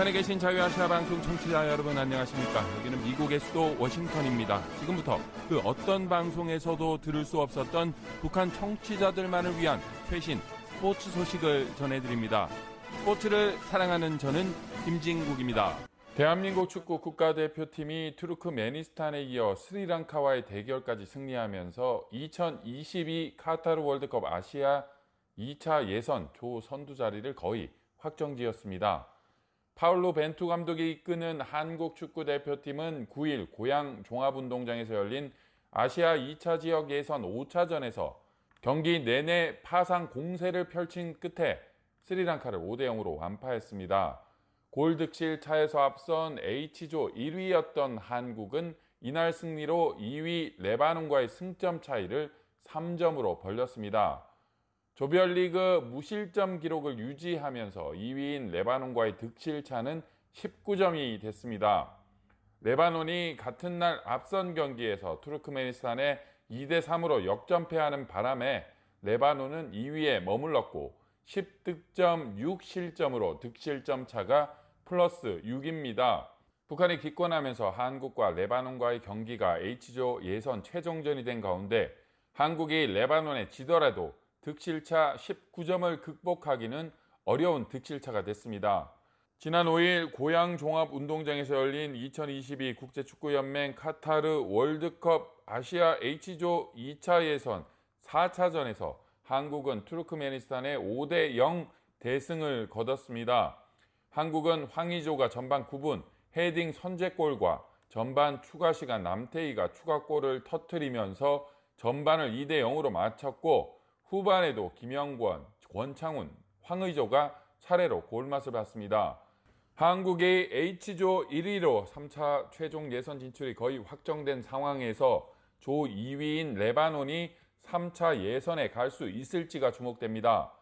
북한에 계신 자유아시아 방송 청취자 여러분 안녕하십니까? 여기는 미국의 수도 워싱턴입니다. 지금부터 그 어떤 방송에서도 들을 수 없었던 북한 청취자들만을 위한 최신 스포츠 소식을 전해드립니다. 스포츠를 사랑하는 저는 김진국입니다. 대한민국 축구 국가대표팀이 투르크메니스탄에 이어 스리랑카와의 대결까지 승리하면서 2022 카타르 월드컵 아시아 2차 예선 조 선두 자리를 거의 확정지었습니다. 파울로 벤투 감독이 이끄는 한국 축구 대표팀은 9일 고향 종합운동장에서 열린 아시아 2차 지역 예선 5차전에서 경기 내내 파상 공세를 펼친 끝에 스리랑카를 5대 0으로 완파했습니다. 골 득실 차에서 앞선 H조 1위였던 한국은 이날 승리로 2위 레바논과의 승점 차이를 3점으로 벌렸습니다. 조별리그 무실점 기록을 유지하면서 2위인 레바논과의 득실차는 19점이 됐습니다. 레바논이 같은 날 앞선 경기에서 투르크메니스탄에 2대 3으로 역전패하는 바람에 레바논은 2위에 머물렀고 10득점 6실점으로 득실점 차가 플러스 6입니다. 북한이 기권하면서 한국과 레바논과의 경기가 H조 예선 최종전이 된 가운데 한국이 레바논에 지더라도 득실차 19점을 극복하기는 어려운 득실차가 됐습니다. 지난 5일 고양 종합 운동장에서 열린 2022 국제축구연맹 카타르 월드컵 아시아 H조 2차 예선 4차전에서 한국은 투르크메니스탄의 5대 0 대승을 거뒀습니다. 한국은 황의조가 전반 9분 헤딩 선제골과 전반 추가 시간 남태희가 추가골을 터트리면서 전반을 2대 0으로 마쳤고 후반에도 김영권, 권창훈, 황의조가 차례로 골맛을 봤습니다. 한국의 H조 1위로 3차 최종 예선 진출이 거의 확정된 상황에서 조 2위인 레바논이 3차 예선에 갈 수 있을지가 주목됩니다.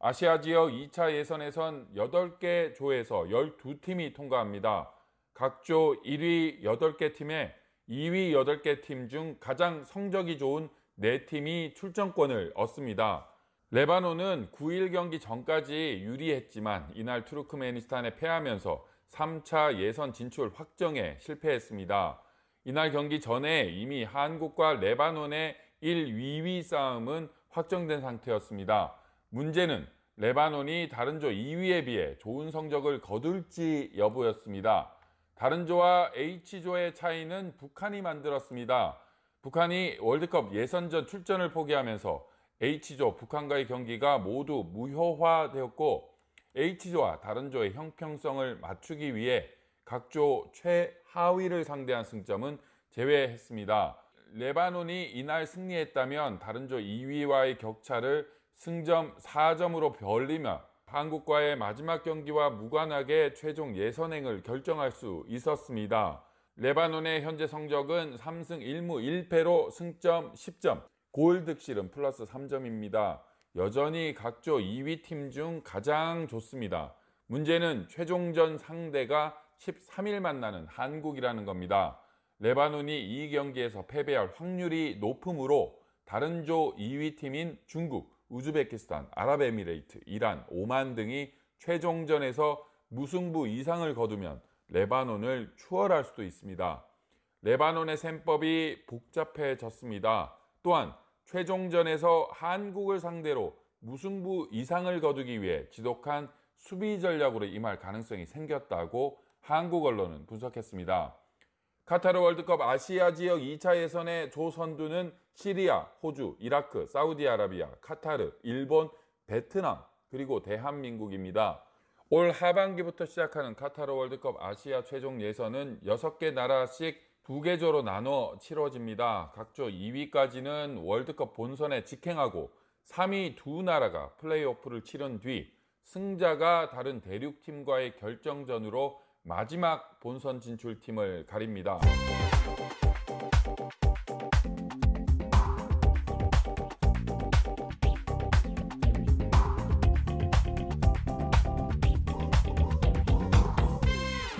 아시아 지역 2차 예선에선 8개 조에서 12팀이 통과합니다. 각 조 1위 8개 팀에 2위 8개 팀 중 가장 성적이 좋은 4팀이 출전권을 얻습니다. 레바논은 9일 경기 전까지 유리했지만 이날 투르크메니스탄에 패하면서 3차 예선 진출 확정에 실패했습니다. 이날 경기 전에 이미 한국과 레바논의 1, 2위 싸움은 확정된 상태였습니다. 문제는 레바논이 다른 조 2위에 비해 좋은 성적을 거둘지 여부였습니다. 다른 조와 H조의 차이는 북한이 만들었습니다. 북한이 월드컵 예선전 출전을 포기하면서 H조 북한과의 경기가 모두 무효화되었고 H조와 다른 조의 형평성을 맞추기 위해 각조 최하위를 상대한 승점은 제외했습니다. 레바논이 이날 승리했다면 다른 조 2위와의 격차를 승점 4점으로 벌리며 한국과의 마지막 경기와 무관하게 최종 예선행을 결정할 수 있었습니다. 레바논의 현재 성적은 3승 1무 1패로 승점 10점, 골 득실은 플러스 3점입니다. 여전히 각조 2위 팀 중 가장 좋습니다. 문제는 최종전 상대가 13일 만나는 한국이라는 겁니다. 레바논이 이 경기에서 패배할 확률이 높으므로 다른 조 2위 팀인 중국, 우즈베키스탄, 아랍에미레이트, 이란, 오만 등이 최종전에서 무승부 이상을 거두면 레바논을 추월할 수도 있습니다. 레바논의 셈법이 복잡해졌습니다. 또한 최종전에서 한국을 상대로 무승부 이상을 거두기 위해 지독한 수비 전략으로 임할 가능성이 생겼다고 한국 언론은 분석했습니다. 카타르 월드컵 아시아 지역 2차 예선의 조 선두는 시리아, 호주, 이라크, 사우디아라비아, 카타르, 일본, 베트남, 그리고 대한민국입니다. 올 하반기부터 시작하는 카타르 월드컵 아시아 최종 예선은 6개 나라씩 2개 조로 나눠 치러집니다. 각조 2위까지는 월드컵 본선에 직행하고 3위 두 나라가 플레이오프를 치른 뒤 승자가 다른 대륙팀과의 결정전으로 마지막 본선 진출팀을 가립니다.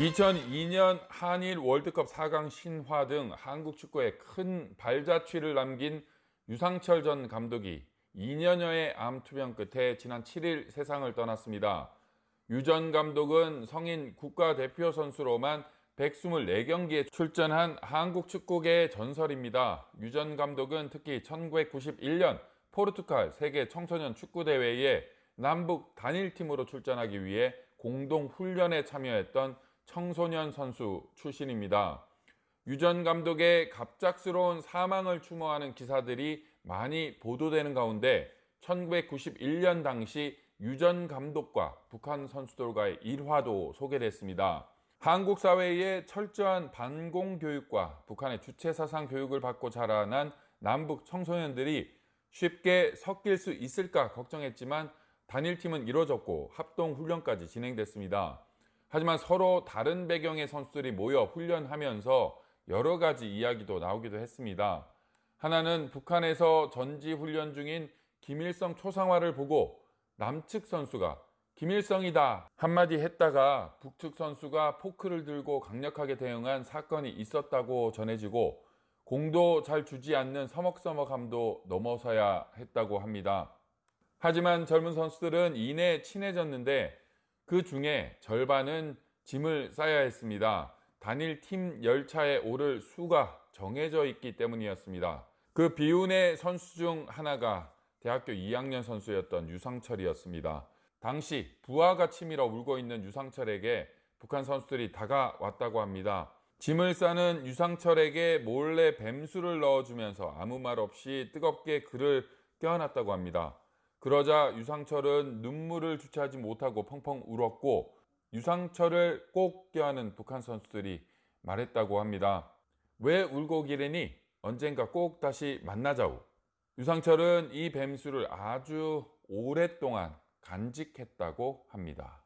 2002년 한일 월드컵 4강 신화 등 한국 축구에 큰 발자취를 남긴 유상철 전 감독이 2년여의 암 투병 끝에 지난 7일 세상을 떠났습니다. 유 전 감독은 성인 국가대표 선수로만 124경기에 출전한 한국 축구계의 전설입니다. 유 전 감독은 특히 1991년 포르투갈 세계 청소년 축구 대회에 남북 단일팀으로 출전하기 위해 공동 훈련에 참여했던 청소년 선수 출신입니다. 유 전 감독의 갑작스러운 사망을 추모하는 기사들이 많이 보도되는 가운데 1991년 당시 유 전 감독과 북한 선수들과의 일화도 소개됐습니다. 한국 사회의 철저한 반공 교육과 북한의 주체 사상 교육을 받고 자라난 남북 청소년들이 쉽게 섞일 수 있을까 걱정했지만 단일팀은 이뤄졌고 합동 훈련까지 진행됐습니다. 하지만 서로 다른 배경의 선수들이 모여 훈련하면서 여러 가지 이야기도 나오기도 했습니다. 하나는 북한에서 전지 훈련 중인 김일성 초상화를 보고 남측 선수가 김일성이다 한마디 했다가 북측 선수가 포크를 들고 강력하게 대응한 사건이 있었다고 전해지고 공도 잘 주지 않는 서먹서먹함도 넘어서야 했다고 합니다. 하지만 젊은 선수들은 이내 친해졌는데 그 중에 절반은 짐을 싸야 했습니다. 단일 팀 열차에 오를 수가 정해져 있기 때문이었습니다. 그 비운의 선수 중 하나가 대학교 2학년 선수였던 유상철이었습니다. 당시 부하가 치밀어 울고 있는 유상철에게 북한 선수들이 다가왔다고 합니다. 짐을 싸는 유상철에게 몰래 뱀수를 넣어주면서 아무 말 없이 뜨겁게 그를 껴안았다고 합니다. 그러자 유상철은 눈물을 주체하지 못하고 펑펑 울었고 유상철을 꼭 껴안은 북한 선수들이 말했다고 합니다. 왜 울고 기래니? 언젠가 꼭 다시 만나자우. 유상철은 이 뱀수를 아주 오랫동안 간직했다고 합니다.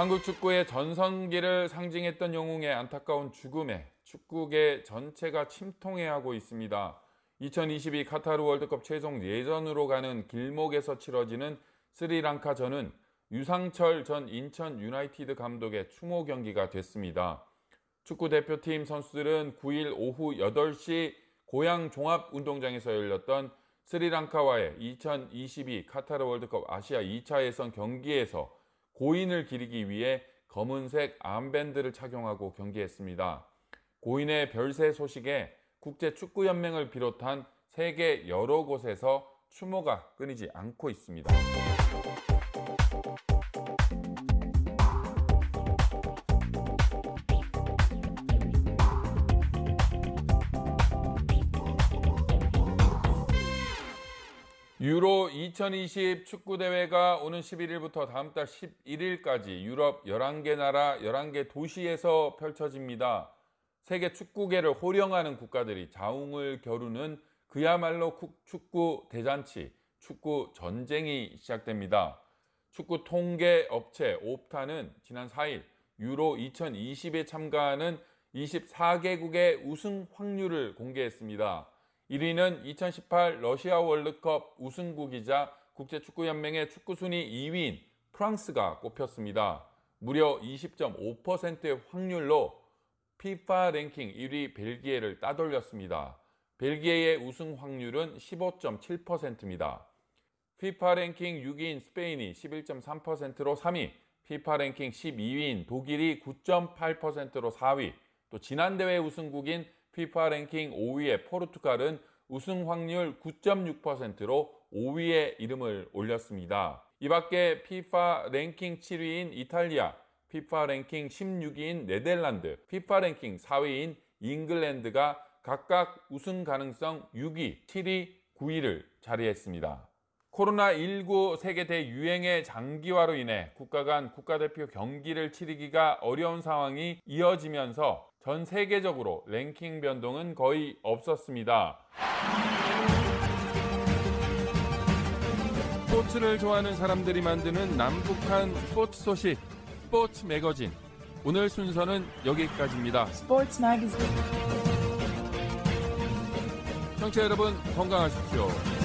한국 축구의 전성기를 상징했던 영웅의 안타까운 죽음에 축구계 전체가 침통해하고 있습니다. 2022 카타르 월드컵 최종 예전으로 가는 길목에서 치러지는 스리랑카전은 유상철 전 인천 유나이티드 감독의 추모 경기가 됐습니다. 축구 대표팀 선수들은 9일 오후 8시 고양 종합운동장에서 열렸던 스리랑카와의 2022 카타르 월드컵 아시아 2차 예선 경기에서 고인을 기리기 위해 검은색 armband를 착용하고 경기했습니다. 고인의 별세 소식에 국제축구연맹을 비롯한 세계 여러 곳에서 추모가 끊이지 않고 있습니다. 유로 2020 축구대회가 오는 11일부터 다음 달 11일까지 유럽 11개 나라 11개 도시에서 펼쳐집니다. 세계 축구계를 호령하는 국가들이 자웅을 겨루는 그야말로 축구 대잔치, 축구 전쟁이 시작됩니다. 축구 통계 업체 옵타는 지난 4일 유로 2020에 참가하는 24개국의 우승 확률을 공개했습니다. 1위는 2018 러시아 월드컵 우승국이자 국제축구연맹의 축구순위 2위인 프랑스가 꼽혔습니다. 무려 20.5%의 확률로 피파 랭킹 1위 벨기에를 따돌렸습니다. 벨기에의 우승 확률은 15.7%입니다. 피파 랭킹 6위인 스페인이 11.3%로 3위, 피파 랭킹 12위인 독일이 9.8%로 4위, 또 지난 대회 우승국인 피파 랭킹 5위의 포르투갈은 우승 확률 9.6%로 5위에 이름을 올렸습니다. 이 밖에 피파 랭킹 7위인 이탈리아, 피파 랭킹 16위인 네덜란드, 피파 랭킹 4위인 잉글랜드가 각각 우승 가능성 6위, 7위, 9위를 자리했습니다. 코로나19 세계 대유행의 장기화로 인해 국가 간 국가대표 경기를 치르기가 어려운 상황이 이어지면서 전 세계적으로 랭킹 변동은 거의 없었습니다. 스포츠를 좋아하는 사람들이 만드는 남북한 스포츠 소식, 스포츠 매거진. 오늘 순서는 여기까지입니다. 스포츠 매거진. 청취자 여러분 건강하십시오.